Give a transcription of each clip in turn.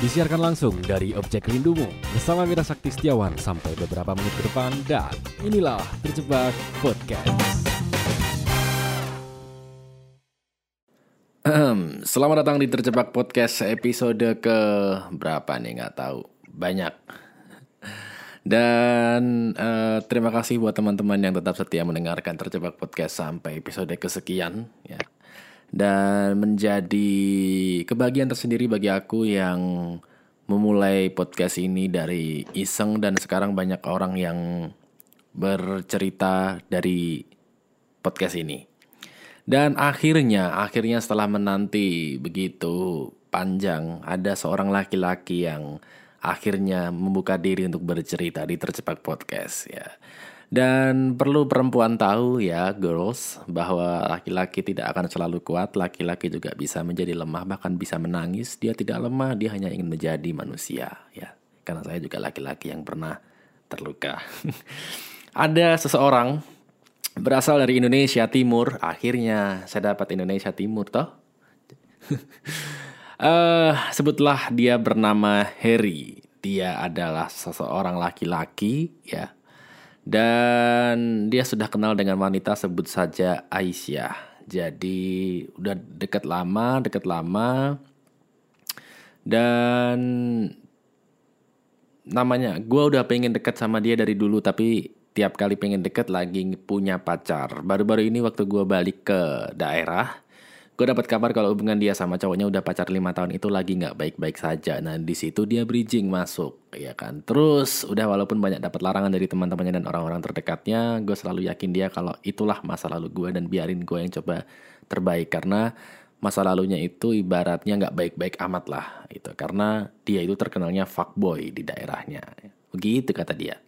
Disiarkan langsung dari Objek Rindumu bersama Mira Sakti Setiawan sampai beberapa menit ke depan dan inilah Terjebak Podcast. Selamat datang di Terjebak Podcast episode ke berapa nih nggak tahu banyak. Dan eh, terima kasih buat teman-teman yang tetap setia mendengarkan Terjebak Podcast sampai episode kesekian ya. Dan menjadi kebahagiaan tersendiri bagi aku yang memulai podcast ini dari iseng dan sekarang banyak orang yang bercerita dari podcast ini. Dan akhirnya, akhirnya setelah menanti begitu panjang, ada seorang laki-laki yang akhirnya membuka diri untuk bercerita di Tercepat Podcast ya. Dan perlu perempuan tahu ya, girls, bahwa laki-laki tidak akan selalu kuat, laki-laki juga bisa menjadi lemah, bahkan bisa menangis. Dia tidak lemah, dia hanya ingin menjadi manusia ya. Karena saya juga laki-laki yang pernah terluka. Ada seseorang berasal dari Indonesia Timur. Akhirnya saya dapat Indonesia Timur toh. Eh, sebutlah dia bernama Harry. Dia adalah seseorang laki-laki ya. Dan dia sudah kenal dengan wanita sebut saja Aisyah. Jadi udah deket lama, deket lama. Dan namanya gue udah pengen deket sama dia dari dulu tapi tiap kali pengen deket lagi punya pacar baru-baru ini waktu gue balik ke daerah gue dapat kabar kalau hubungan dia sama cowoknya udah pacar lima tahun itu lagi nggak baik-baik saja. Nah di situ dia bridging masuk ya kan? Terus udah walaupun banyak dapat larangan dari teman-temannya dan orang-orang terdekatnya gue selalu yakin dia kalau itulah masa lalu gue dan biarin gue yang coba terbaik. Karena masa lalunya itu ibaratnya nggak baik-baik amat lah itu karena dia itu terkenalnya fuckboy di daerahnya. Begitu kata dia.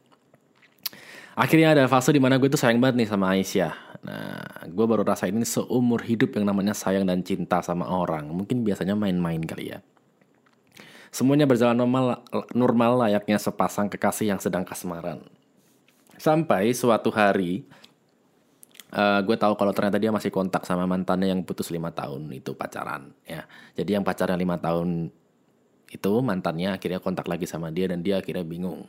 Akhirnya ada fase di mana gue tuh sayang banget nih sama Aisyah nah gue baru rasain ini seumur hidup yang namanya sayang dan cinta sama orang. Mungkin biasanya main-main kali ya. Semuanya berjalan normal normal layaknya sepasang kekasih yang sedang kasmaran. Sampai suatu hari uh, gue tahu kalau ternyata dia masih kontak sama mantannya yang putus lima tahun itu pacaran ya. Jadi yang pacaran lima tahun itu mantannya akhirnya kontak lagi sama dia dan dia akhirnya bingung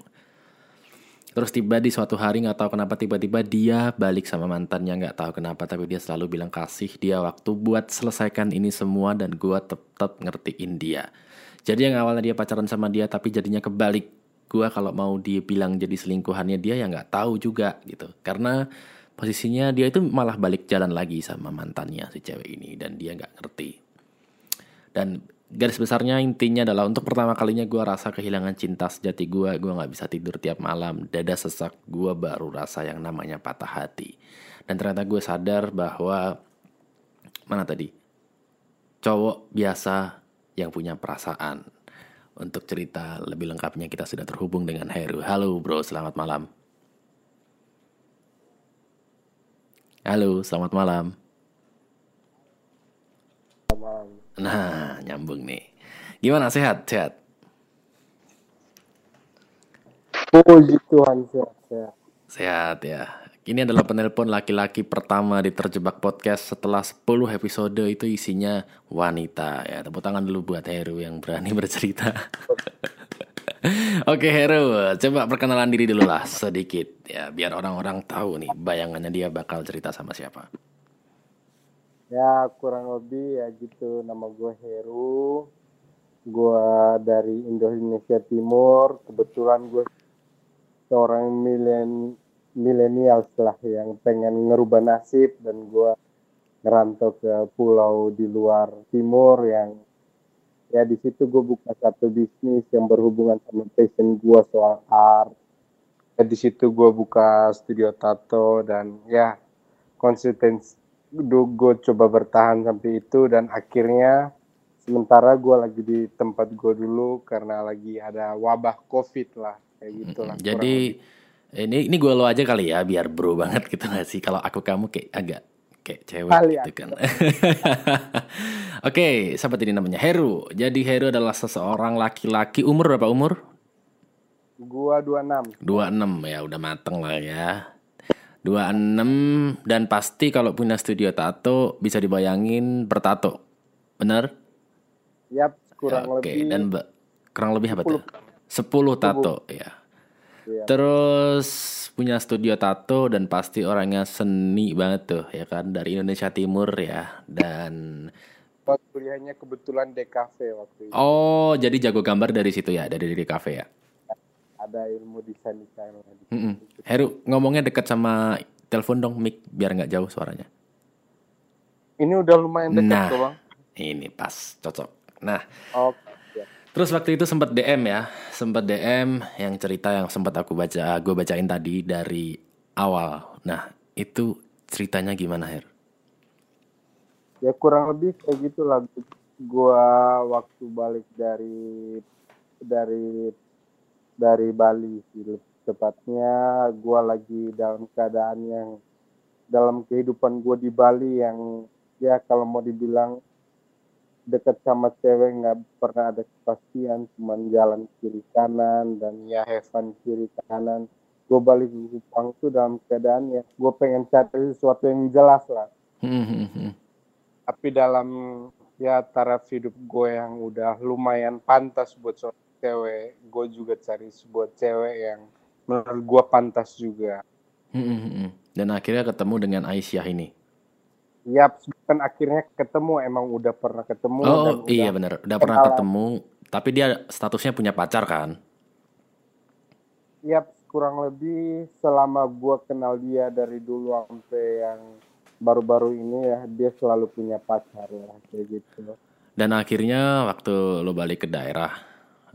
terus tiba di suatu hari nggak tahu kenapa tiba-tiba dia balik sama mantannya nggak tahu kenapa tapi dia selalu bilang kasih dia waktu buat selesaikan ini semua dan gue tetap ngertiin dia. Jadi yang awalnya dia pacaran sama dia tapi jadinya kebalik. Gue kalau mau dia bilang jadi selingkuhannya dia ya nggak tahu juga gitu. Karena posisinya dia itu malah balik jalan lagi sama mantannya si cewek ini dan dia nggak ngerti. Dan garis besarnya intinya adalah untuk pertama kalinya gue rasa kehilangan cinta sejati gue gue nggak bisa tidur tiap malam dada sesak gue baru rasa yang namanya patah hati. Dan ternyata gue sadar bahwa mana tadi? Cowok biasa yang punya perasaan. Untuk cerita lebih lengkapnya kita sudah terhubung dengan Heru. Halo bro selamat malam. Halo, selamat malam. Nah, nyambung nih. Gimana sehat? Sehat. Puji Tuhan sehat, sehat. Sehat ya. Ini adalah penelpon laki-laki pertama di Terjebak Podcast setelah 10 episode itu isinya wanita ya. Tepuk tangan dulu buat Heru yang berani bercerita. Oke Heru, coba perkenalan diri dulu lah sedikit ya biar orang-orang tahu nih bayangannya dia bakal cerita sama siapa. Ya kurang lebih ya gitu nama gue Heru. Gue dari Indonesia Timur. Kebetulan gue seorang milen milenial lah yang pengen ngerubah nasib dan gue ngerantau ke pulau di luar timur yang ya di situ gue buka satu bisnis yang berhubungan sama passion gue soal art ya, di situ gue buka studio tato dan ya konsistensi gue coba bertahan sampai itu dan akhirnya sementara gue lagi di tempat gue dulu karena lagi ada wabah covid lah kayak gitu lah jadi ini ini gue lo aja kali ya biar bro banget gitu gak sih kalau aku kamu kayak agak kayak cewek Kali gitu kan. Oke, sahabat ini namanya Heru. Jadi Heru adalah seseorang laki-laki umur berapa umur? Gua 26. 26 ya, udah mateng lah ya. 26 dan pasti kalau punya studio tato bisa dibayangin bertato. Bener? Yap, kurang Oke, lebih dan ba- kurang lebih apa tuh? 10 tato ya. Iya. Terus punya studio tato dan pasti orangnya seni banget tuh ya kan dari Indonesia Timur ya dan kuliahnya kebetulan DKV waktu itu. oh jadi jago gambar dari situ ya dari di kafe ya. Ada ilmu desain desain di Mm-mm. Heru ngomongnya dekat sama telepon dong mic biar nggak jauh suaranya. Ini udah lumayan dekat Nah. bang. Ini pas cocok. Nah Oke. ya. Terus waktu itu sempat DM ya, sempat DM yang cerita yang sempat aku baca, gue bacain tadi dari awal. Nah, itu ceritanya gimana, Her? ya kurang lebih kayak gitulah gua waktu balik dari dari dari Bali tepatnya gua lagi dalam keadaan yang dalam kehidupan gua di Bali yang ya kalau mau dibilang dekat sama cewek nggak pernah ada kepastian cuman jalan kiri kanan dan ya have fun kiri kanan. Gue balik ke Kupang tuh dalam keadaan ya gue pengen cari sesuatu yang jelas lah. Tapi dalam ya taraf hidup gue yang udah lumayan pantas buat seorang cewek gue juga cari sebuah cewek yang menurut gue pantas juga Dan akhirnya ketemu dengan Aisyah ini. ya kan akhirnya ketemu emang udah pernah ketemu dan Oh udah iya benar, udah pernah kenalan. ketemu. Tapi dia statusnya punya pacar kan? ya kurang lebih selama gue kenal dia dari dulu sampai yang baru-baru ini ya dia selalu punya pacar lah kayak gitu Dan akhirnya waktu lo balik ke daerah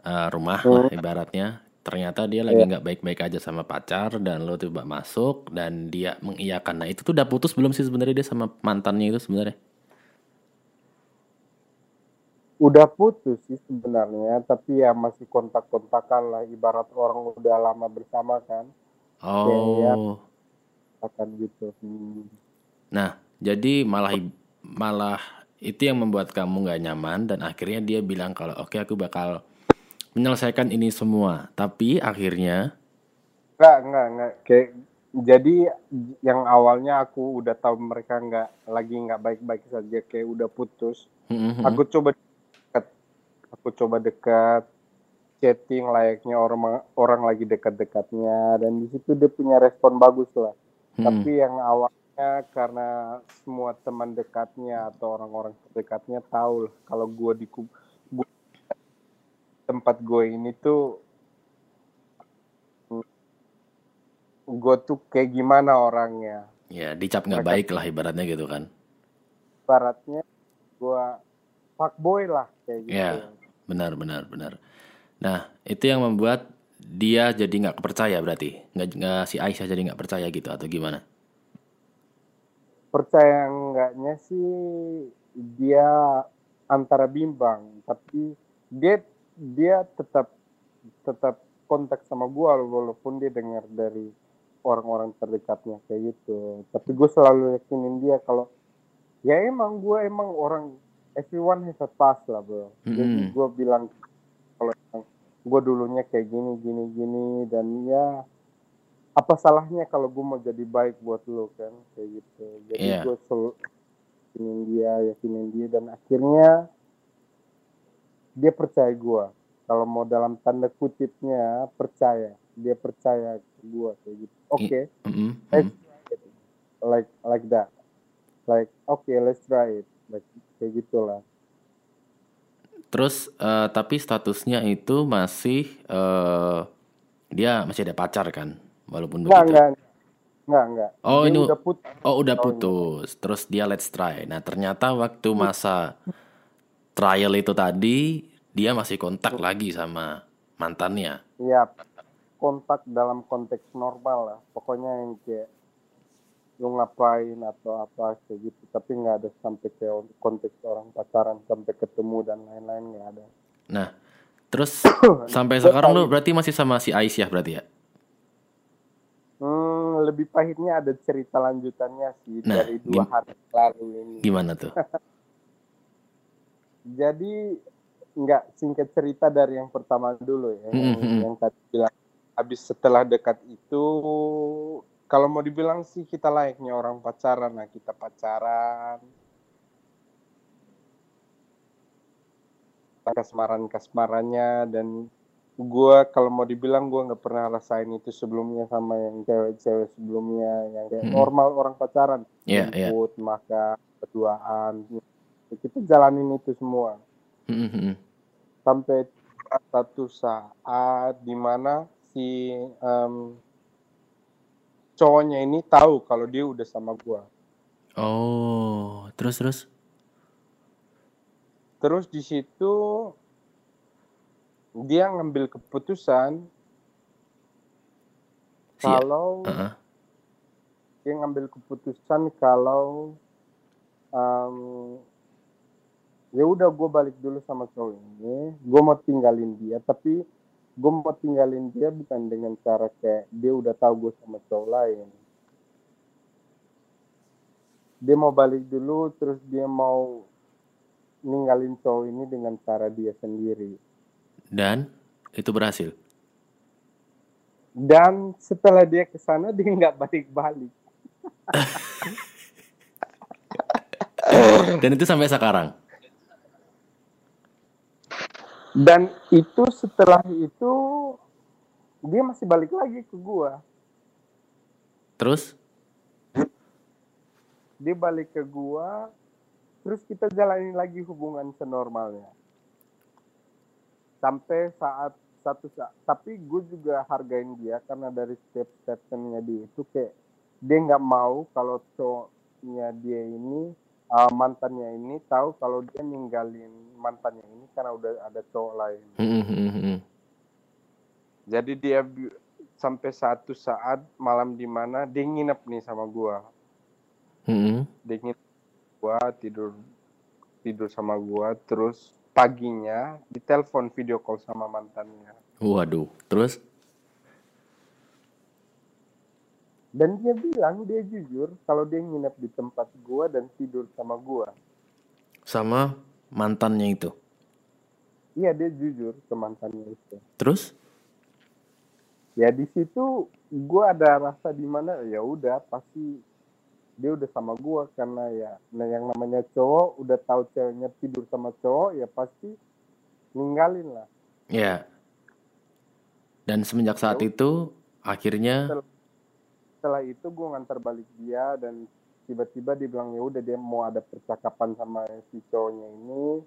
eh, rumah lah ibaratnya, ternyata dia lagi nggak baik-baik aja sama pacar dan lo coba masuk dan dia mengiyakan. Nah itu tuh udah putus belum sih sebenarnya dia sama mantannya itu sebenarnya? udah putus sih sebenarnya tapi ya masih kontak-kontakan lah ibarat orang udah lama bersama kan Iya. Oh, akan gitu Hmm. nah jadi malah malah itu yang membuat kamu nggak nyaman dan akhirnya dia bilang kalau oke aku bakal menyelesaikan ini semua. Tapi akhirnya Enggak, enggak, enggak. Kayak jadi yang awalnya aku udah tahu mereka nggak lagi nggak baik-baik saja kayak udah putus. Mhm. Aku coba dekat, aku coba dekat chatting layaknya orang orang lagi dekat-dekatnya dan di situ dia punya respon bagus lah. Mhm. Tapi yang awalnya karena semua teman dekatnya atau orang-orang terdekatnya tahu lah kalau gue di ku- gua- tempat gue ini tuh gue tuh kayak gimana orangnya ya dicap nggak baik lah ibaratnya gitu kan. baratnya gue fuckboy lah kayak gitu Ya, benar benar benar. Nah itu yang membuat dia jadi nggak percaya berarti nggak nggak si Aisyah jadi nggak percaya gitu atau gimana? percaya enggaknya sih dia antara bimbang tapi dia dia tetap tetap kontak sama gua walaupun dia dengar dari orang-orang terdekatnya kayak gitu tapi gue selalu yakinin dia kalau ya emang gue emang orang everyone has a past lah bro jadi Mm-mm. gue bilang kalau gue dulunya kayak gini gini gini dan ya apa salahnya kalau gue mau jadi baik buat lo kan kayak gitu jadi Iya. gue selalu yakinin dia yakinin dia dan akhirnya dia percaya gue kalau mau dalam tanda kutipnya percaya. Dia percaya ke gue kayak gitu. Oke. let's mhm. try it. like like that. Like okay let's try it. Like kayak gitulah. Terus eh, tapi statusnya itu masih eh, dia masih ada pacar kan, walaupun enggak begitu. enggak enggak enggak Oh, Dia ini- udah put Oh udah putus, terus dia let's try. Nah ternyata waktu masa trial itu tadi dia masih kontak lagi sama mantannya. ya kontak dalam konteks normal lah pokoknya yang kayak lu ngapain atau apa kayak gitu tapi nggak ada sampai ke konteks orang pacaran sampai ketemu dan lain-lain nggak ada Nah terus sampai sekarang lo berarti masih sama si Aisyah berarti ya? hmm, lebih pahitnya ada cerita lanjutannya sih Nah, dari dua hari lalu ini Gimana tuh? jadi nggak singkat cerita dari yang pertama dulu ya yang, Mhm. yang tadi bilang habis setelah dekat itu kalau mau dibilang sih kita layaknya orang pacaran nah kita pacaran kasmaran kasmarannya dan gue kalau mau dibilang gue nggak pernah rasain itu sebelumnya sama yang cewek-cewek sebelumnya yang kayak Hmm. normal orang pacaran Iya, iya. jemput makan berduaan kita jalanin itu semua Hmm, hmm, hmm. sampai satu saat di mana si em, cowoknya ini tahu kalau dia udah sama gua Oh, terus terus. terus di situ dia ngambil keputusan Si- kalau Heeh. dia ngambil keputusan kalau em, ya udah gue balik dulu sama cowok ini gue mau tinggalin dia tapi gue mau tinggalin dia bukan dengan cara kayak dia udah tahu gue sama cowok lain dia mau balik dulu terus dia mau ninggalin cowok ini dengan cara dia sendiri Dan itu berhasil. dan setelah dia ke sana dia nggak balik-balik Dan itu sampai sekarang. Dan itu setelah itu dia masih balik lagi ke gua. Terus? dia balik ke gua terus kita jalanin lagi hubungan senormalnya. Sampai saat satu saat tapi gue juga hargain dia karena dari step statementnya dia itu kayak dia nggak mau kalau cowoknya dia ini uh, mantannya ini tahu kalau dia ninggalin mantannya ini karena udah ada cowok lain. Hmm, hmm, jadi dia sampai satu saat malam di mana dia nginep nih sama gua. Hmm, dia nginep gua tidur tidur sama gua terus paginya ditelepon video call sama mantannya. Waduh, terus? dan dia bilang dia jujur kalau dia nginep di tempat gua dan tidur sama gua. Sama mantannya itu. Iya dia jujur ke mantannya itu. Terus? ya di situ gua ada rasa di mana ya udah pasti dia udah sama gua. Karena ya nah yang namanya cowok udah tahu ceweknya tidur sama cowok ya pasti ninggalin lah. Ya. Dan semenjak saat itu akhirnya setelah itu gue ngantar balik dia dan tiba-tiba dia bilang ya udah dia mau ada percakapan sama si cowoknya ini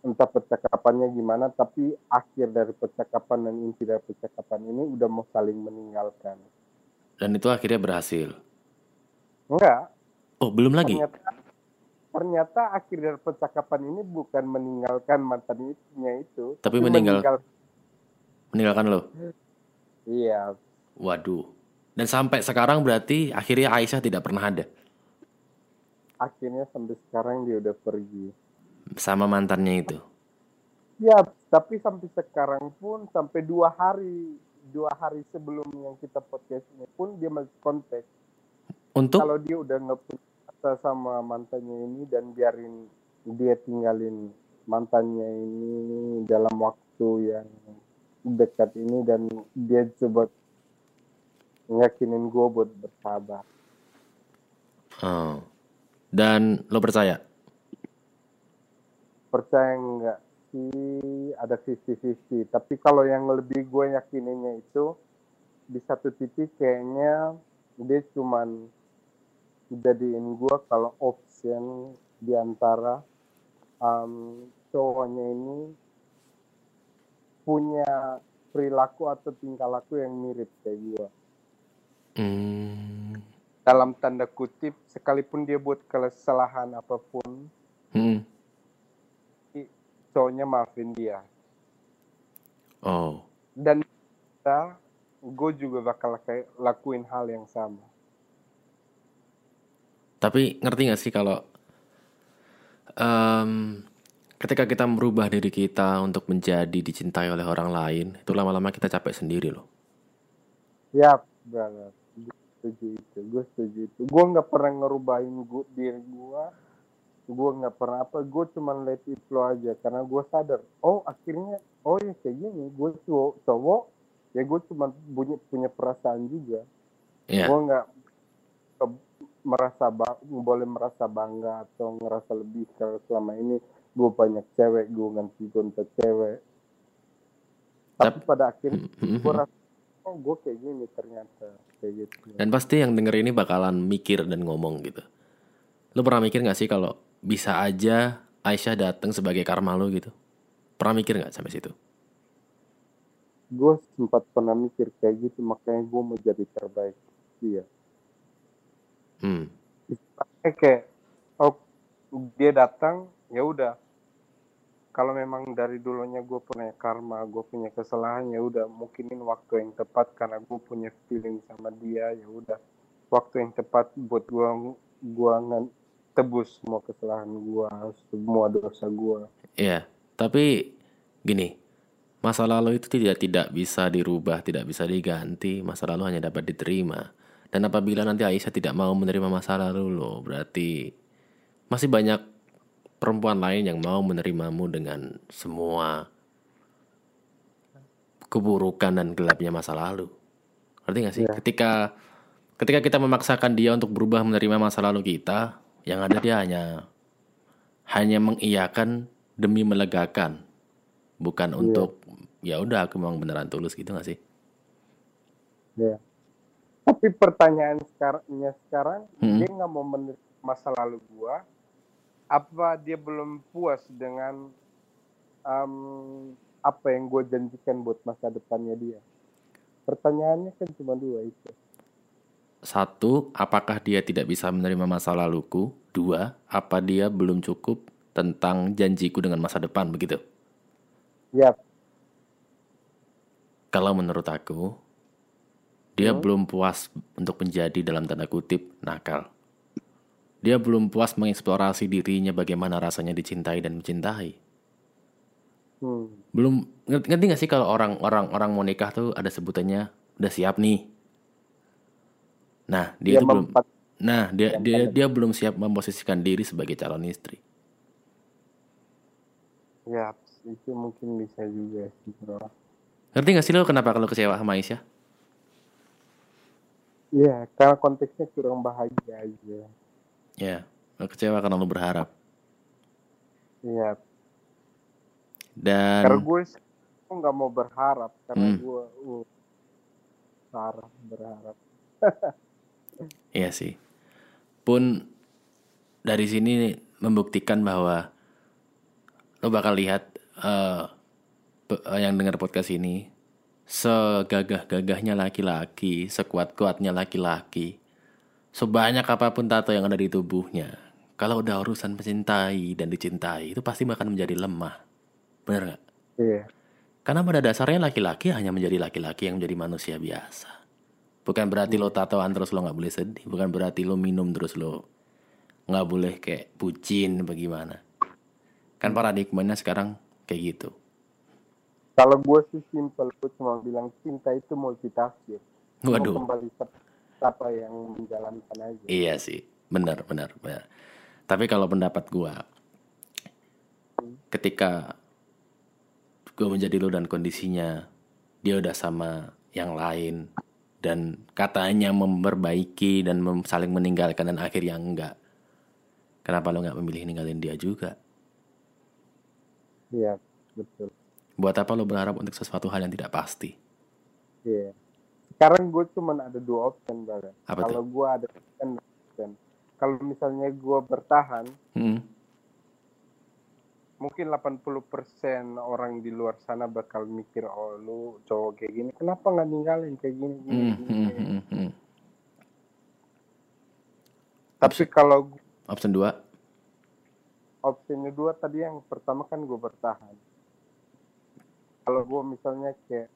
entah percakapannya gimana tapi akhir dari percakapan dan inti dari percakapan ini udah mau saling meninggalkan dan itu akhirnya berhasil. enggak Oh, belum lagi. ternyata ternyata akhir dari percakapan ini bukan meninggalkan mantannya itu Tapi meninggal- meninggal- Meninggalkan lo. iya Waduh. Dan sampai sekarang berarti akhirnya Aisyah tidak pernah ada akhirnya sampai sekarang dia udah pergi sama mantannya itu. Ya, tapi sampai sekarang pun sampai dua hari dua hari sebelum yang kita podcast ini pun dia masih kontak. Untuk Kalau dia udah nggak punya sama mantannya ini dan biarin dia tinggalin mantannya ini dalam waktu yang dekat ini dan dia coba yakinin gue buat bersabar. Oh. Dan lo percaya? Percaya nggak sih ada 50-50 tapi kalau yang lebih gue yakininnya itu di satu titik kayaknya dia cuman jadiin gue kalau option di antara um, cowoknya ini punya perilaku atau tingkah laku yang mirip kayak gue Hmm. dalam tanda kutip sekalipun dia buat kesalahan apa pun Hmm. Cowoknya maafin dia. Oh. dan kita gue juga bakal kayak lakuin hal yang sama. Tapi ngerti gak sih kalau em, ketika kita merubah diri kita untuk menjadi dicintai oleh orang lain, itu lama-lama kita capek sendiri loh. ya brother gue setuju itu. Gue setuju itu. Gue nggak pernah ngerubahin gue diri gue gue nggak pernah apa gue cuma let it flow aja karena gue sadar oh akhirnya oh ya kayak gini gue cowok cowok ya gue cuma punya punya perasaan juga Iya. gue nggak merasa ba- boleh merasa bangga atau ngerasa lebih kalau selama ini gue banyak cewek gue ganti gonta cewek tapi Tap- pada akhirnya Mhm. gue rasa oh gue kayak gini ternyata kayak gitu Dan pasti yang denger ini bakalan mikir dan ngomong gitu. Lu pernah mikir gak sih kalau bisa aja Aisyah datang sebagai karma lu gitu? Pernah mikir nggak sampai situ? gue sempat pernah mikir kayak gitu makanya gue mau jadi terbaik iya Hmm. Kayak oh dia datang ya udah kalau memang dari dulunya gue punya karma gue punya kesalahan ya udah mungkinin waktu yang tepat karena gue punya feeling sama dia ya udah waktu yang tepat buat gue gue tebus semua kesalahan gue semua dosa gue Iya, tapi gini, masa lalu itu tidak tidak bisa dirubah, tidak bisa diganti. Masa lalu hanya dapat diterima. Dan apabila nanti Aisyah tidak mau menerima masa lalu lo, berarti masih banyak perempuan lain yang mau menerimamu dengan semua keburukan dan gelapnya masa lalu. Ngerti gak sih? Iya. Ketika ketika kita memaksakan dia untuk berubah menerima masa lalu kita, yang ada dia hanya hanya mengiyakan demi melegakan, bukan untuk ya udah aku memang beneran tulus gitu gak sih? ya tapi pertanyaan sekarangnya sekarang Hmm. dia nggak mau menerima masa lalu gue apa dia belum puas dengan em, apa yang gue janjikan buat masa depannya dia? Pertanyaannya kan cuma dua itu Satu, apakah dia tidak bisa menerima masa laluku? Dua, apa dia belum cukup tentang janjiku dengan masa depan begitu? ya Kalau menurut aku, dia belum puas untuk menjadi dalam tanda kutip nakal. Dia belum puas mengeksplorasi dirinya bagaimana rasanya dicintai dan mencintai. hmm, Belum ngerti, ngerti gak sih kalau orang orang orang mau nikah tuh ada sebutannya udah siap nih. Nah, dia, dia itu belum Nah, dia dia dia belum siap memposisikan diri sebagai calon istri. ya itu mungkin bisa juga sih bro Ngerti gak sih lo kenapa kalau kecewa sama Aisyah? ya karena konteksnya kurang bahagia aja Ya, lo kecewa karena lo berharap. ya Dan karena gue nggak mau berharap karena Hmm. gue uh, parah berharap Iya sih. Pun dari sini membuktikan bahwa lo bakal lihat eh, yang dengar podcast ini segagah-gagahnya laki-laki, sekuat-kuatnya laki-laki, sebanyak apa pun tato yang ada di tubuhnya. Kalau udah urusan mencintai dan dicintai itu pasti bakal menjadi lemah. Bener nggak? iya Karena pada dasarnya laki-laki hanya menjadi laki-laki yang menjadi manusia biasa. Bukan berarti lo tatoan terus lo nggak boleh sedih. Bukan berarti lo minum terus lo nggak boleh kayak bucin bagaimana. Kan paradigmanya sekarang kayak gitu. Kalau gue sih simpel, gue cuma bilang cinta itu multitafsir. Waduh. kembali ke siapa yang menjalankan aja. Iya sih, benar, benar, benar. Tapi kalau pendapat gua, ketika gue menjadi lo dan kondisinya dia udah sama yang lain dan katanya memperbaiki dan mem- saling meninggalkan dan akhirnya enggak. Kenapa lo nggak memilih ninggalin dia juga? Iya, betul. Buat apa lo berharap untuk sesuatu hal yang tidak pasti? Iya. Sekarang gue cuma ada dua option. Apa Kalau gue ada option, option. Kalau misalnya gue bertahan, Hmm, mungkin 80% orang di luar sana bakal mikir, oh lu cowok kayak gini, kenapa nggak ninggalin kayak gini, gini, hmm, gini, hmm, hmm. Tapi kalau Option 2, option kedua tadi yang pertama kan gue bertahan. Kalau gue misalnya kayak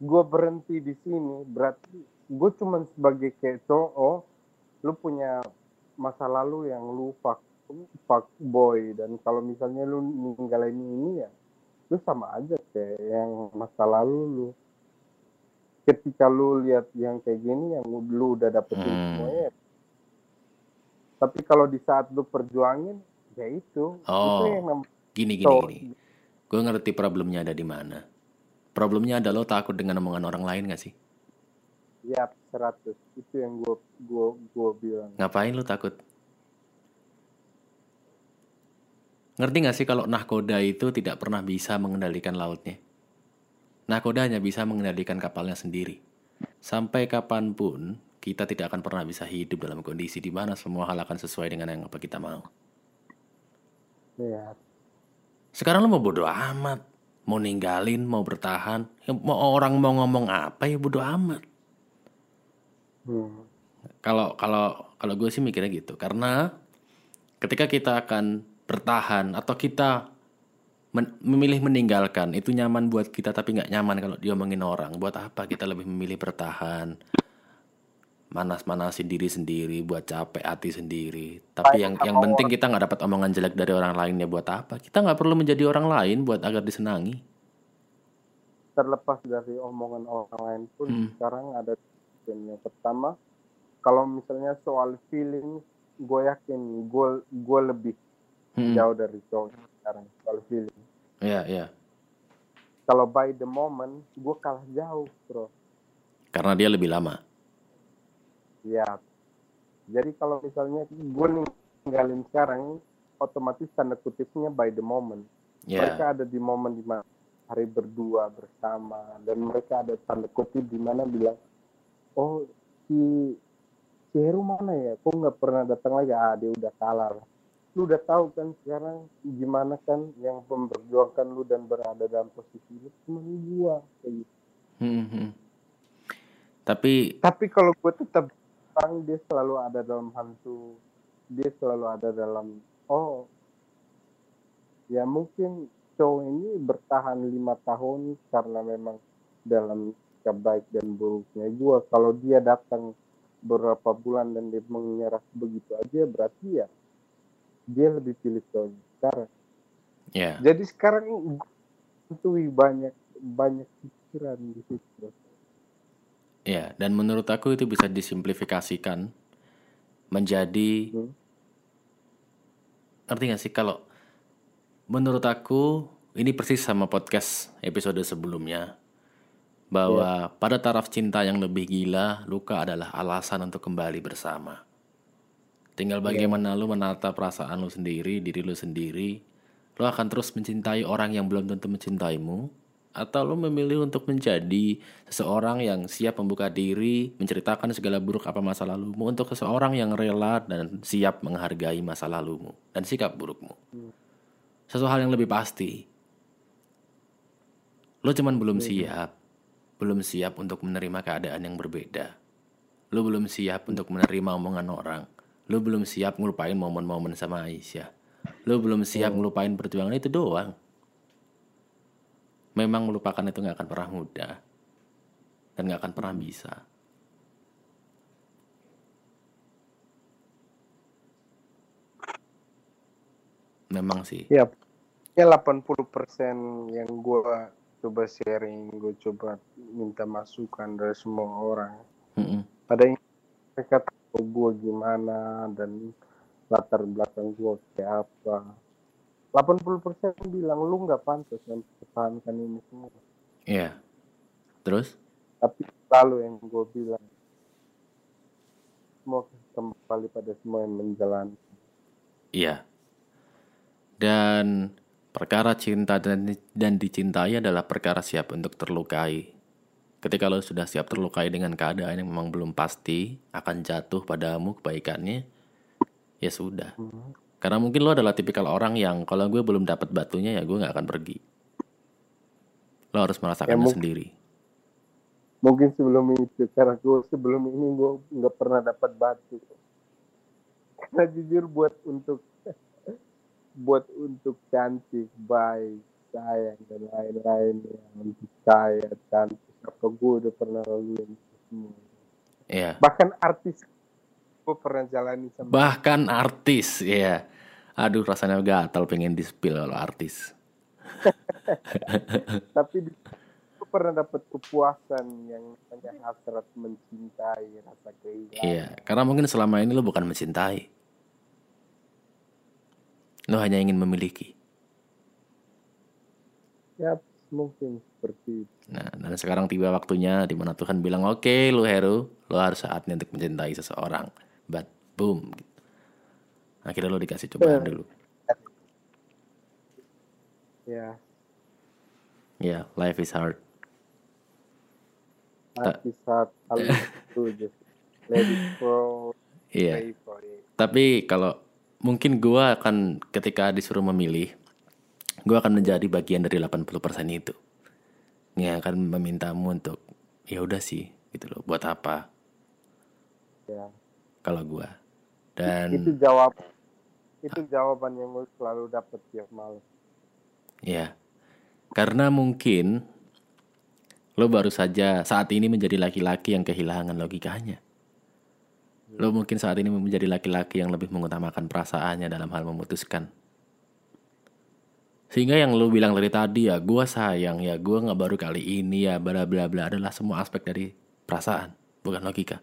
gue berhenti di sini, berarti gue cuman sebagai kayak cowok, lu punya masa lalu yang lu fuck, fuck boy dan kalau misalnya lu ninggalin ini ya, lu sama aja kayak yang masa lalu lu. Ketika lu lihat yang kayak gini, yang lu udah dapetin Hmm. semuanya, tapi kalau di saat lu perjuangin, ya itu, itu Oh. yang nam- gini gini cowok- gini. Gue ngerti problemnya ada di mana. Problemnya ada lo takut dengan omongan orang lain gak sih? Ya, 100. Itu yang gue gua, gua bilang. Ngapain lo takut? Ngerti gak sih kalau nahkoda itu tidak pernah bisa mengendalikan lautnya? Nahkoda hanya bisa mengendalikan kapalnya sendiri. Sampai kapan pun, kita tidak akan pernah bisa hidup dalam kondisi di mana semua hal akan sesuai dengan yang apa kita mau. Iya. Sekarang lo mau bodo amat. Mau ninggalin, mau bertahan. Mau orang mau ngomong apa ya bodo amat. Hmm. Kalau kalau kalau gue sih mikirnya gitu. Karena ketika kita akan bertahan atau kita men- memilih meninggalkan itu nyaman buat kita tapi nggak nyaman kalau diomongin orang. Buat apa kita lebih memilih bertahan? Manas-manasin diri sendiri buat capek hati sendiri. Tapi yang yang penting kita nggak dapat omongan jelek dari orang lainnya buat apa? Kita nggak perlu menjadi orang lain buat agar disenangi. Terlepas dari omongan orang lain pun Hmm. sekarang ada yang pertama kalau misalnya soal feeling gue yakin gue gue lebih Hmm. jauh dari cowok sekarang soal feeling Iya, iya. kalau by the moment gue kalah jauh bro Karena dia lebih lama. ya jadi kalau misalnya gue ninggalin sekarang otomatis tanda kutipnya by the moment Ya. mereka ada di momen di mana hari berdua bersama dan mereka ada tanda kutip di mana bilang oh si si Heru mana ya kok nggak pernah datang lagi ah dia udah kalah lah lu udah tahu kan sekarang gimana kan yang memperjuangkan lu dan berada dalam posisi lu cuma gua kayak gitu. Hmm, hmm. Tapi tapi kalau gue tetap bilang dia selalu ada dalam hantu dia selalu ada dalam oh ya mungkin cowok ini bertahan lima tahun karena memang dalam sikap baik dan buruknya gue kalau dia datang beberapa bulan dan dia menyerah begitu aja berarti ya dia lebih pilih cowok sekarang. Ya, jadi sekarang hantui banyak banyak pikiran di situ ya, dan menurut aku itu bisa disimplifikasikan menjadi Hmm. ngerti gak sih? Kalau menurut aku ini persis sama podcast episode sebelumnya bahwa pada taraf cinta yang lebih gila luka adalah alasan untuk kembali bersama tinggal bagaimana lu menata perasaan lu sendiri diri lu sendiri. Lu akan terus mencintai orang yang belum tentu mencintaimu. Atau lu memilih untuk menjadi seseorang yang siap membuka diri menceritakan segala buruk apa masa lalumu untuk seseorang yang rela dan siap menghargai masa lalumu dan sikap burukmu. Sesuatu hal yang lebih pasti. Lo cuman belum siap belum siap untuk menerima keadaan yang berbeda. Lo belum siap untuk menerima omongan orang lo belum siap ngelupain momen-momen sama Aisyah. Lo belum siap ngelupain perjuangan itu doang. Memang melupakan itu nggak akan pernah mudah. Dan nggak akan pernah bisa. Memang sih. Ya, ya 80% yang gue coba sharing, gue coba minta masukan dari semua orang. Mm-mm. Ada yang mereka gue gimana dan latar belakang gue kayak apa. 80% bilang lu nggak pantas mempertahankan ini semua. Iya. Terus? Tapi lalu yang gue bilang semua kembali pada semua yang menjalani. Iya. Dan perkara cinta dan, dan dicintai adalah perkara siap untuk terlukai. Ketika lo sudah siap terlukai dengan keadaan yang memang belum pasti akan jatuh padamu kebaikannya, ya sudah. Karena mungkin lo adalah tipikal orang yang kalau gue belum dapat batunya ya gue nggak akan pergi. Lo harus merasakannya mungkin- sendiri. Mungkin sebelum itu, karena gue sebelum ini gue nggak pernah dapat batu. Karena jujur buat untuk buat untuk cantik, baik, sayang dan lain-lain ya, untuk kaya, cantik, apa gue udah pernah laluin semua. Iya. Bahkan artis gue pernah jalani sama Bahkan artis, ya. Aduh rasanya gatal pengen di spill kalau artis. tapi gue pernah dapat kepuasan yang namanya hasrat mencintai, rasa kehilangan. Iya, karena mungkin selama ini lo bukan mencintai. Lo hanya ingin memiliki. Ya mungkin seperti itu. Nah, dan sekarang tiba waktunya di mana Tuhan bilang, "Oke, okay, lu Heru, lu harus saatnya untuk mencintai seseorang." But boom. Akhirnya lu dikasih cobaan iya. Iya. ya. dulu. Ya. Ya, yeah, life is hard. Life is hard. Ladies yeah. Tapi kalau mungkin gue akan ketika disuruh memilih, gue akan menjadi bagian dari 80% itu. Yang akan memintamu untuk ya udah sih gitu loh. Buat apa Ya. kalau gua? Dan Itu jawab itu jawaban yang gue selalu dapet tiap malam. ya. Karena mungkin lo baru saja saat ini menjadi laki-laki yang kehilangan logikanya. Lo mungkin saat ini menjadi laki-laki yang lebih mengutamakan perasaannya dalam hal memutuskan. Sehingga yang lo bilang dari tadi ya, gue sayang ya, gue nggak baru kali ini ya, bla bla bla adalah semua aspek dari perasaan, bukan logika.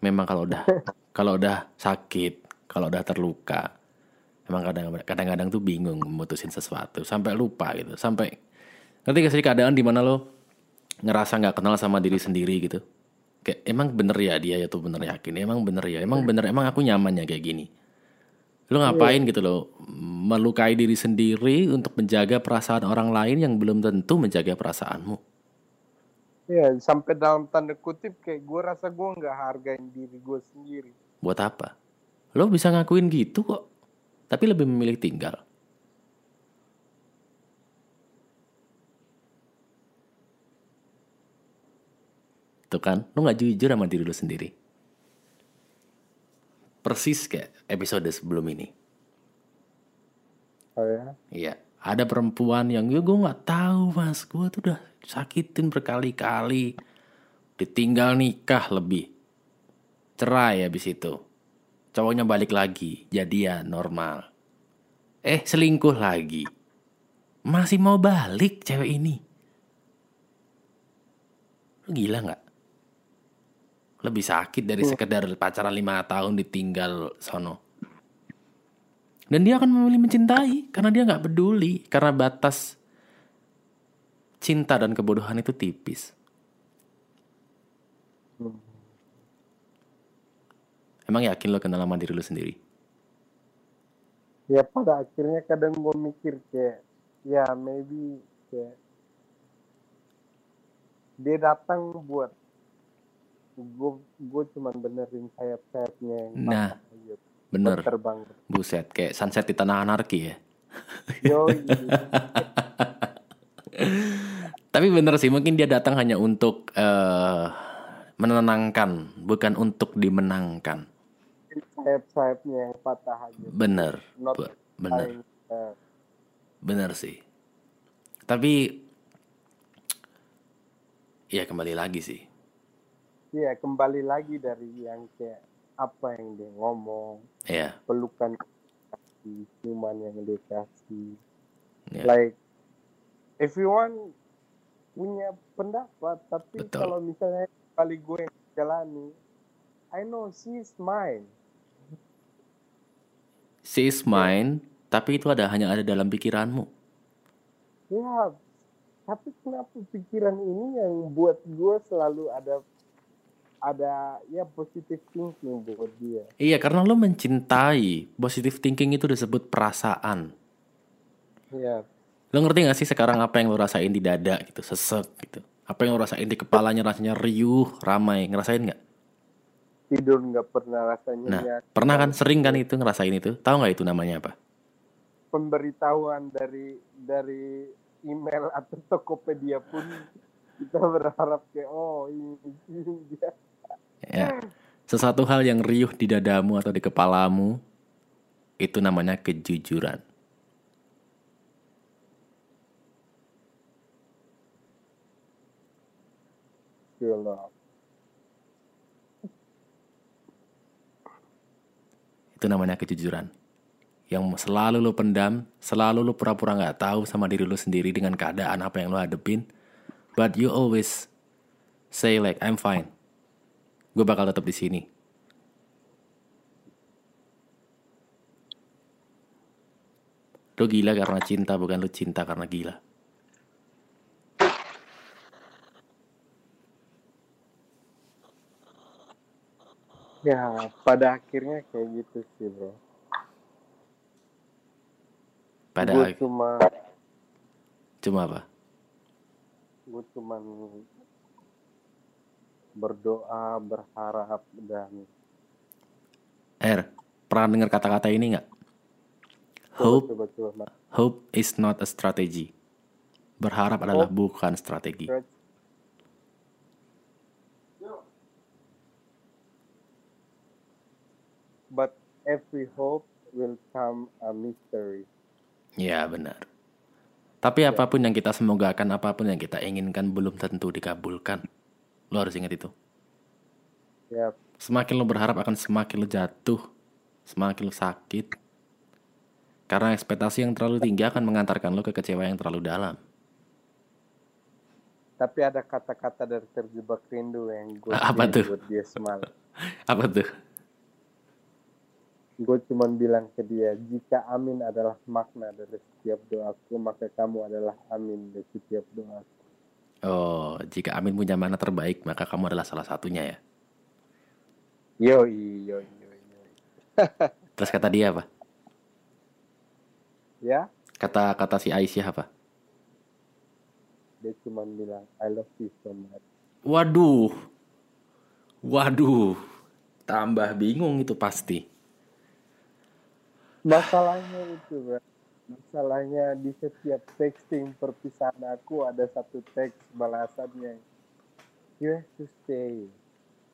Memang kalau udah kalau udah sakit, kalau udah terluka, emang kadang kadang-kadang tuh bingung memutusin sesuatu sampai lupa gitu, sampai ngerti gak sih keadaan di mana lo ngerasa nggak kenal sama diri sendiri gitu kayak emang bener ya dia ya tuh bener yakin emang bener ya emang bener emang aku nyaman ya kayak gini. Lo ngapain gitu lo melukai diri sendiri untuk menjaga perasaan orang lain yang belum tentu menjaga perasaanmu? Iya, sampai dalam tanda kutip kayak gue rasa gue nggak hargain diri gue sendiri. buat apa? Lo bisa ngakuin gitu kok tapi lebih memilih tinggal Tuh kan, lo gak jujur sama diri lo sendiri. Persis kayak episode sebelum ini. Oh ya? Iya, ada perempuan yang ya gue nggak tahu mas, gue tuh udah sakitin berkali-kali, ditinggal nikah lebih, cerai habis itu, cowoknya balik lagi, jadian normal, eh selingkuh lagi, masih mau balik cewek ini, lu gila nggak? Lebih sakit dari sekedar pacaran lima tahun ditinggal sono. Dan dia akan memilih mencintai karena dia nggak peduli karena batas cinta dan kebodohan itu tipis. Emang yakin lo kenal sama diri lo sendiri? Ya pada akhirnya kadang gue mikir kayak, ya maybe kayak dia datang buat gue gue cuman benerin sayap-sayapnya yang Nah, patah bener. Terbang. Buset, kayak sunset di tanah anarki ya. Yoi. Tapi bener sih, mungkin dia datang hanya untuk eh, menenangkan, bukan untuk dimenangkan. sayap-sayapnya yang patah aja. Bener, Not bener. Uh, Bener sih. Tapi ya kembali lagi sih. Iya kembali lagi dari yang kayak apa yang dia ngomong, Ya, pelukan ciuman yang dia kasih. ya. Like everyone punya pendapat, tapi Betul. kalau misalnya kali gue yang jalani, I know she's mine. She is mine, tapi itu ada hanya ada dalam pikiranmu. Ya, tapi kenapa pikiran ini yang buat gue selalu ada ada ya positive thinking buat dia. Iya, karena lo mencintai. Positive thinking itu disebut perasaan. Ya, Lo ngerti gak sih sekarang apa yang lo rasain di dada gitu, sesek gitu. Apa yang lo rasain di kepalanya rasanya riuh, ramai. Ngerasain nggak? tidur nggak pernah rasanya Nah, ya. pernah kan sering kan itu ngerasain itu? Tahu nggak itu namanya apa? pemberitahuan dari dari email atau Tokopedia pun kita berharap kayak oh ini, ini dia Ya. Sesuatu hal yang riuh di dadamu atau di kepalamu itu namanya kejujuran. love. Itu namanya kejujuran. Yang selalu lo pendam, selalu lo pura-pura nggak tahu sama diri lo sendiri dengan keadaan apa yang lo hadepin. But you always say like I'm fine. Gue bakal tetap di sini. Lo gila karena cinta, bukan lo cinta karena gila. Ya, pada akhirnya kayak gitu sih, bro. pada gue ag- cuma cuma apa gue cuma berdoa berharap dan Er pernah dengar kata-kata ini nggak hope coba coba Mas. hope is not a strategy berharap adalah bukan strategi but every hope will come a mystery Ya benar. Tapi apa pun yang kita semogakan, apa pun yang kita inginkan belum tentu dikabulkan. Lo harus ingat itu. ya Semakin lo berharap akan semakin lo jatuh, semakin lo sakit. Karena ekspektasi yang terlalu tinggi akan mengantarkan lo ke kecewa yang terlalu dalam. tapi ada kata-kata dari terjebak rindu yang gue Apa tuh? buat dia semalam Apa tuh? gue cuma bilang ke dia jika amin adalah makna dari setiap doaku maka kamu adalah amin dari setiap doaku Oh, jika Amin punya mana terbaik, maka kamu adalah salah satunya ya. yoi yoi yoi yoi Terus kata dia apa? ya Kata kata si Aisyah apa? dia cuma bilang I love you so much Waduh. Waduh. Tambah bingung itu pasti. masalahnya itu bro masalahnya di setiap texting perpisahan aku ada satu teks balasannya you have to stay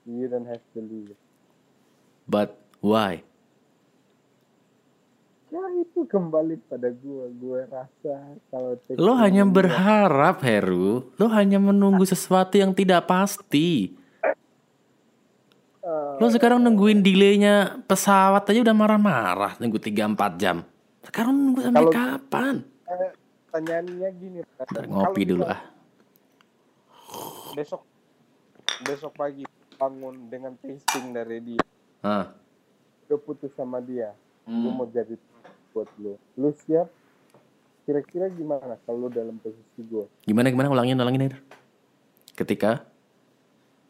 you don't have to leave But why? ya itu kembali pada gua gua rasa kalau texting Lo hanya berharap, Heru. Lo hanya menunggu sesuatu yang tidak pasti. Eh, Lo sekarang nungguin delaynya pesawat aja udah marah-marah. Nunggu 3-4 jam. Sekarang nunggu sampai Kalau- kapan? eh, pertanyaannya gini. Ntar ngopi dulu ah. besok besok pagi bangun dengan texting dari dia Hah. udah putus sama dia Hmm. gue mau jadi buat lu lu siap kira-kira gimana kalau dalam posisi gue Gimana gimana ulangin ulangin. Ketika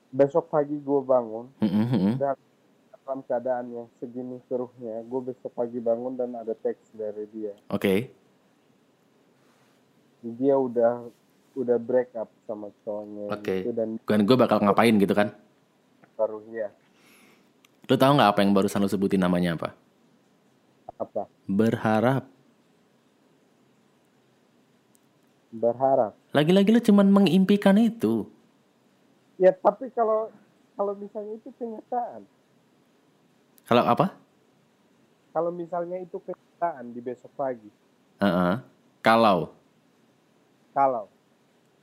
besok pagi gue bangun Mm-mm, mm-mm. dan dalam keadaan yang segini keruhnya gue besok pagi bangun dan ada teks dari dia Oke. dia udah udah break up sama cowoknya Oke. gitu dan gue bakal ngapain gitu kan? baru ya Lo tahu nggak apa yang barusan lo sebutin namanya apa? apa Berharap. berharap Lagi-lagi lo cuman mengimpikan itu. ya tapi kalau kalau misalnya itu kenyataan Kalau apa? kalau misalnya itu kenyataan di besok pagi Heeh. Kalau kalau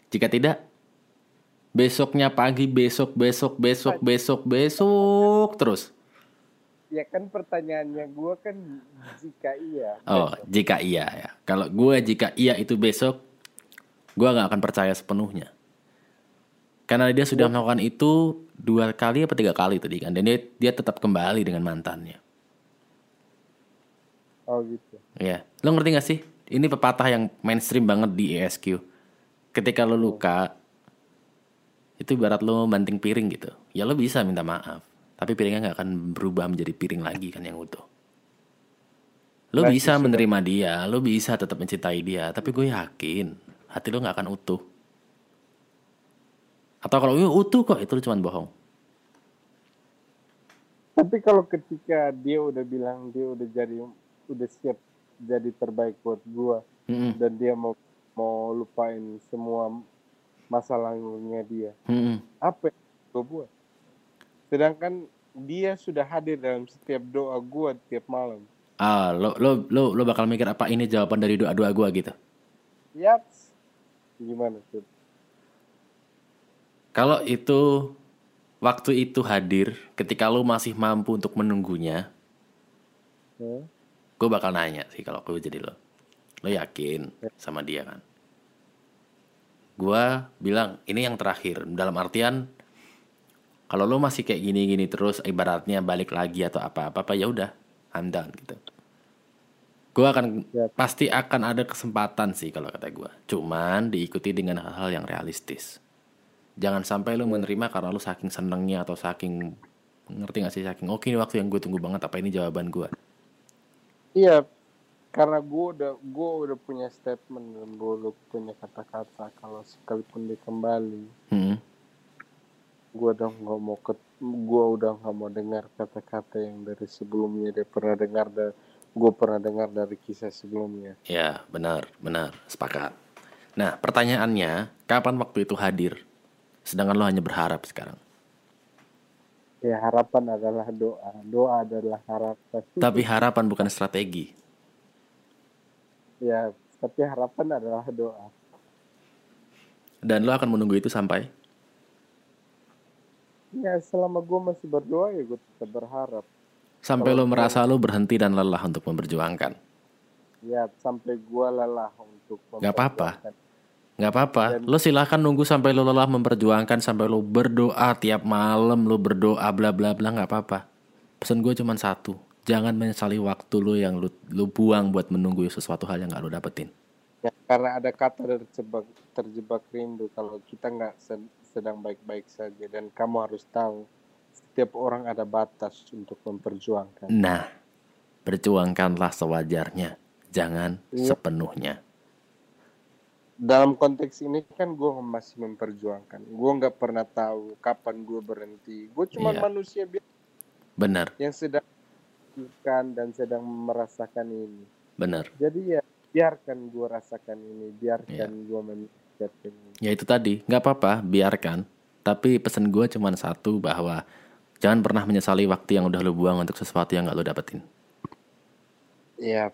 jika tidak besoknya pagi besok besok besok besok besok terus. ya kan pertanyaannya gue kan jika iya Oh, jika iya ya. Kalau gue jika iya itu besok, gue nggak akan percaya sepenuhnya. Karena dia sudah melakukan itu dua kali apa tiga kali tadi kan, dan dia dia tetap kembali dengan mantannya. oh gitu Ya, lo ngerti gak sih? Ini pepatah yang mainstream banget di ESQ. Ketika lo luka, itu ibarat lo banting piring gitu. Ya lo bisa minta maaf, tapi piringnya nggak akan berubah menjadi piring lagi kan yang utuh. Lo Berarti bisa menerima dia, lo bisa tetap mencintai dia, tapi gue yakin hati lo nggak akan utuh. Atau kalau "Ih, utuh kok, itu cuma bohong. tapi kalau ketika dia udah bilang dia udah jadi udah siap jadi terbaik buat gue Mm-mm, dan dia mau mau lupain semua masa lalunya dia mm-mm. apa yang gue buat sedangkan dia sudah hadir dalam setiap doa gue tiap malam Ah, lo lo lo lo bakal mikir apa ini jawaban dari doa doa gue gitu. yaps gimana tuh Kalau itu waktu itu hadir ketika lo masih mampu untuk menunggunya, Hah? gue bakal nanya sih kalau gue jadi lo. Lo yakin sama dia kan? Gue bilang ini yang terakhir dalam artian kalau lo masih kayak gini-gini terus ibaratnya balik lagi atau apa-apa ya udah I'm done gitu. Gue akan Ya. pasti akan ada kesempatan sih kalau kata gue. Cuman diikuti dengan hal-hal yang realistis. Jangan sampai lo menerima karena lo saking senengnya atau saking ngerti gak sih saking oke ini waktu yang gue tunggu banget apa ini jawaban gue. iya karena gue udah gue udah punya statement dan gue udah punya kata-kata kalau sekalipun dia kembali Hmm. gue udah nggak mau ke gue udah nggak mau dengar kata-kata yang dari sebelumnya dia pernah dengar dan gue pernah dengar dari kisah sebelumnya Ya, benar, benar, sepakat. Nah, pertanyaannya, kapan waktu itu hadir? Sedangkan lo hanya berharap sekarang. ya harapan adalah doa doa adalah harapan Tapi harapan bukan strategi. ya tapi harapan adalah doa Dan lo akan menunggu itu sampai ya selama gue masih berdoa ya gue tetap berharap sampai lo merasa lo berhenti dan lelah untuk memperjuangkan. ya sampai gue lelah untuk Gak apa-apa. Nggak apa-apa. Lo silahkan nunggu sampai lo lelah memperjuangkan sampai lo berdoa tiap malam lo berdoa bla bla bla nggak apa-apa. Pesan gue cuma satu. Jangan menyesali waktu lo yang lo, lo buang buat menunggu sesuatu hal yang nggak lo dapetin. Ya, karena ada kata terjebak terjebak rindu kalau kita nggak sed- sedang baik-baik saja dan kamu harus tahu setiap orang ada batas untuk memperjuangkan. Nah, perjuangkanlah sewajarnya, jangan Iya. sepenuhnya. Dalam konteks ini kan gue masih memperjuangkan. Gue nggak pernah tahu kapan gue berhenti. Gue cuma Iya. manusia biasa Benar, yang sedang merasakan dan sedang merasakan ini. benar. Jadi ya biarkan gue rasakan ini, biarkan Iya. gue ini. Ya itu tadi, nggak apa-apa, biarkan. Tapi pesan gue cuma satu bahwa jangan pernah menyesali waktu yang udah lo buang untuk sesuatu yang nggak lo dapetin. Iya.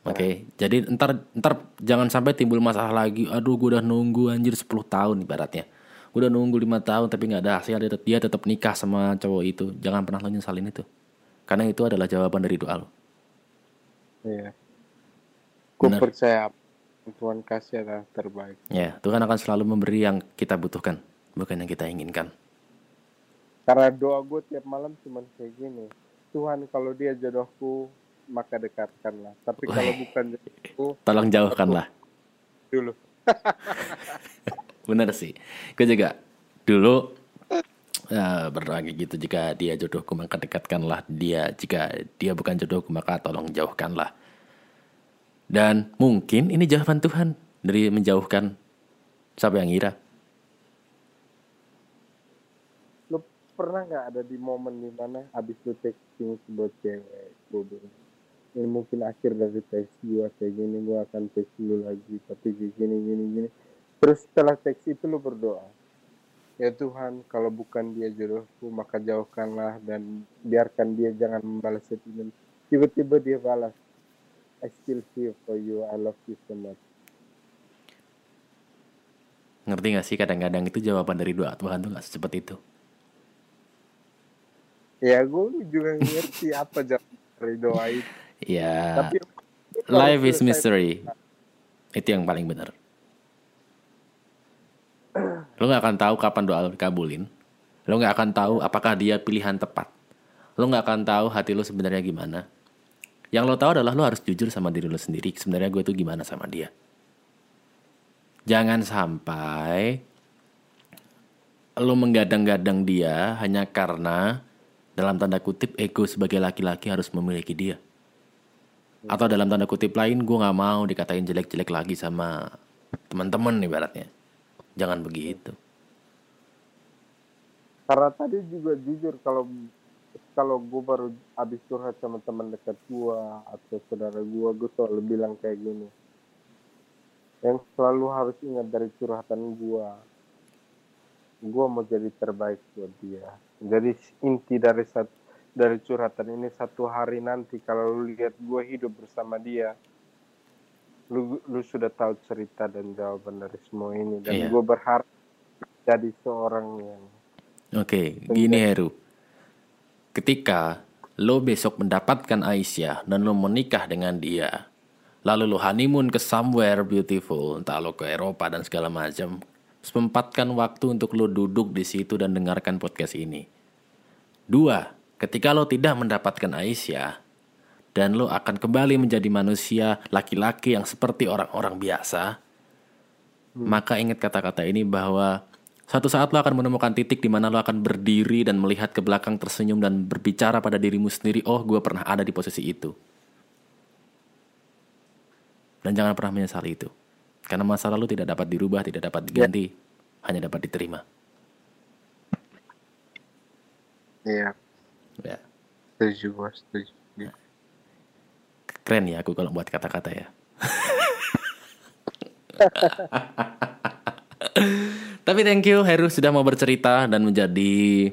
Oke, jadi ntar ntar jangan sampai timbul masalah lagi. Aduh, gue udah nunggu anjir 10 tahun ibaratnya. Gue udah nunggu lima tahun tapi nggak ada hasil. Dia, dia tetap nikah sama cowok itu. Jangan pernah lo nyesalin itu. Karena itu adalah jawaban dari doa lo. Iya. Gue percaya Tuhan kasih adalah terbaik. Ya, Tuhan akan selalu memberi yang kita butuhkan, bukan yang kita inginkan. Karena doa gue tiap malam cuma kayak gini. Tuhan kalau dia jodohku maka dekatkanlah. Tapi kalau bukan jodohku Tolong jauhkanlah. dulu. Bener sih. Gue juga dulu eh, berdoa gitu. Jika dia jodohku maka dekatkanlah dia. Jika dia bukan jodohku maka tolong jauhkanlah. Dan mungkin ini jawaban Tuhan dari menjauhkan siapa yang ngira. Lu pernah nggak ada di momen di mana abis lu texting sebuah cewek? Gue ini mungkin akhir dari teks gue kayak gini. Gue akan teks lu lagi. Tapi kayak gini, gini, gini. Terus setelah teks itu lu berdoa. Ya Tuhan, kalau bukan dia jodohku, maka jauhkanlah dan biarkan dia jangan membalas sentimen. Tiba-tiba dia balas, I still here for you, I love you so much. Ngerti gak sih kadang-kadang itu jawaban dari doa Tuhan tuh gak secepat itu. Ya gue juga ngerti apa jawaban dari doa itu. Ya, Tapi life is mystery. Itu yang paling benar. Lo gak akan tahu kapan doa lo dikabulin. Lo gak akan tahu apakah dia pilihan tepat. Lo gak akan tahu hati lo sebenarnya gimana. Yang lo tahu adalah lo harus jujur sama diri lo sendiri. Sebenarnya gue tuh gimana sama dia. Jangan sampai lo menggadang-gadang dia hanya karena dalam tanda kutip ego sebagai laki-laki harus memiliki dia. Atau dalam tanda kutip lain gue nggak mau dikatain jelek-jelek lagi sama teman-teman ibaratnya. Jangan begitu. Karena tadi juga jujur kalau kalau gue baru habis curhat sama teman dekat gue atau saudara gue, gue selalu bilang kayak gini. Yang selalu harus ingat dari curhatan gue, gue mau jadi terbaik buat dia. Jadi inti dari sat, dari curhatan ini satu hari nanti kalau lu lihat gue hidup bersama dia, lu lu sudah tahu cerita dan jawaban dari semua ini dan Iya. gue berharap jadi seorang yang Oke, gini Heru. Ketika lo besok mendapatkan Aisyah dan lo menikah dengan dia, lalu lo honeymoon ke somewhere beautiful, entah lo ke Eropa dan segala macam, sempatkan waktu untuk lo duduk di situ dan dengarkan podcast ini. Dua, ketika lo tidak mendapatkan Aisyah, dan lo akan kembali menjadi manusia laki-laki yang seperti orang-orang biasa, maka ingat kata-kata ini bahwa suatu saat lo akan menemukan titik di mana lo akan berdiri dan melihat ke belakang tersenyum dan berbicara pada dirimu sendiri, oh gue pernah ada di posisi itu. Dan jangan pernah menyesali itu. Karena masa lalu tidak dapat dirubah, tidak dapat diganti, hanya dapat diterima. Iya, Ya. setuju gue, setuju. Keren ya aku kalau buat kata-kata ya. Tapi thank you Heru sudah mau bercerita dan menjadi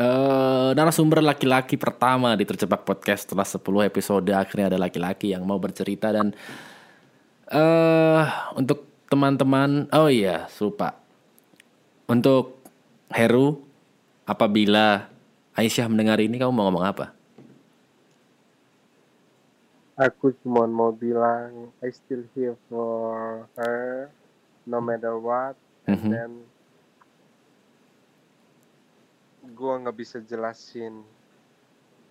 eh narasumber laki-laki pertama di Terjebak Podcast setelah 10 episode akhirnya ada laki-laki yang mau bercerita dan eh untuk teman-teman oh iya lupa untuk Heru apabila Aisyah mendengar ini kamu mau ngomong apa? Aku cuma mau bilang I still here for her no matter what and Mhm. then gua nggak bisa jelasin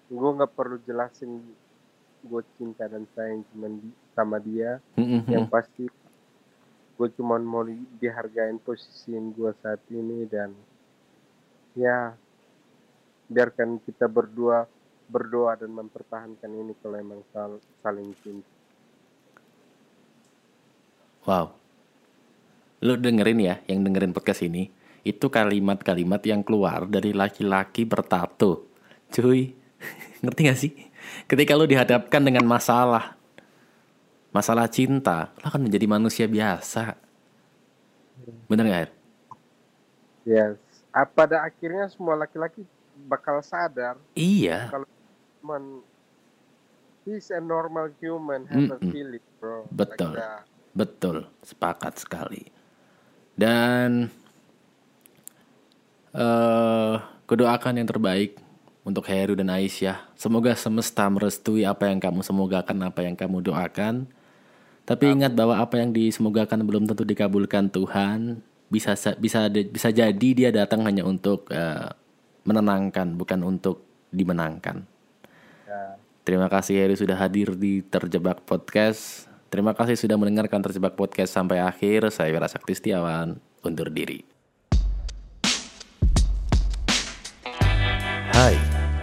gua nggak perlu jelasin gue cinta dan sayang cuman di- sama dia yang pasti gue cuma mau di- dihargain posisiin gue saat ini dan ya biarkan kita berdua berdoa dan mempertahankan ini kalau emang sal- saling cinta Wow. Lu dengerin ya, yang dengerin podcast ini, itu kalimat-kalimat yang keluar dari laki-laki bertato. Cuy, ngerti gak sih? Ketika lu dihadapkan dengan masalah, masalah cinta, lu akan menjadi manusia biasa. Bener gak, Her? yes Ah, pada akhirnya semua laki-laki bakal sadar Iya, kalau cuman he's a normal human have a Mm-mm. feeling bro Betul. Like that. betul. Sepakat sekali. Dan eh kudoakan yang terbaik untuk Heru dan Aisyah. Semoga semesta merestui apa yang kamu semogakan, apa yang kamu doakan. Tapi ingat bahwa apa yang disemogakan belum tentu dikabulkan Tuhan. Bisa sa- bisa bisa jadi dia datang hanya untuk eh, menenangkan, bukan untuk dimenangkan. Ya. Terima kasih Heru sudah hadir di Terjebak Podcast. Terima kasih sudah mendengarkan Terjebak Podcast sampai akhir. Saya Wira Sakti Setiawan, undur diri. Hai,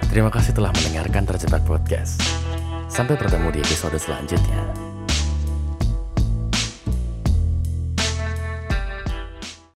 terima kasih telah mendengarkan Terjebak Podcast. Sampai bertemu di episode selanjutnya.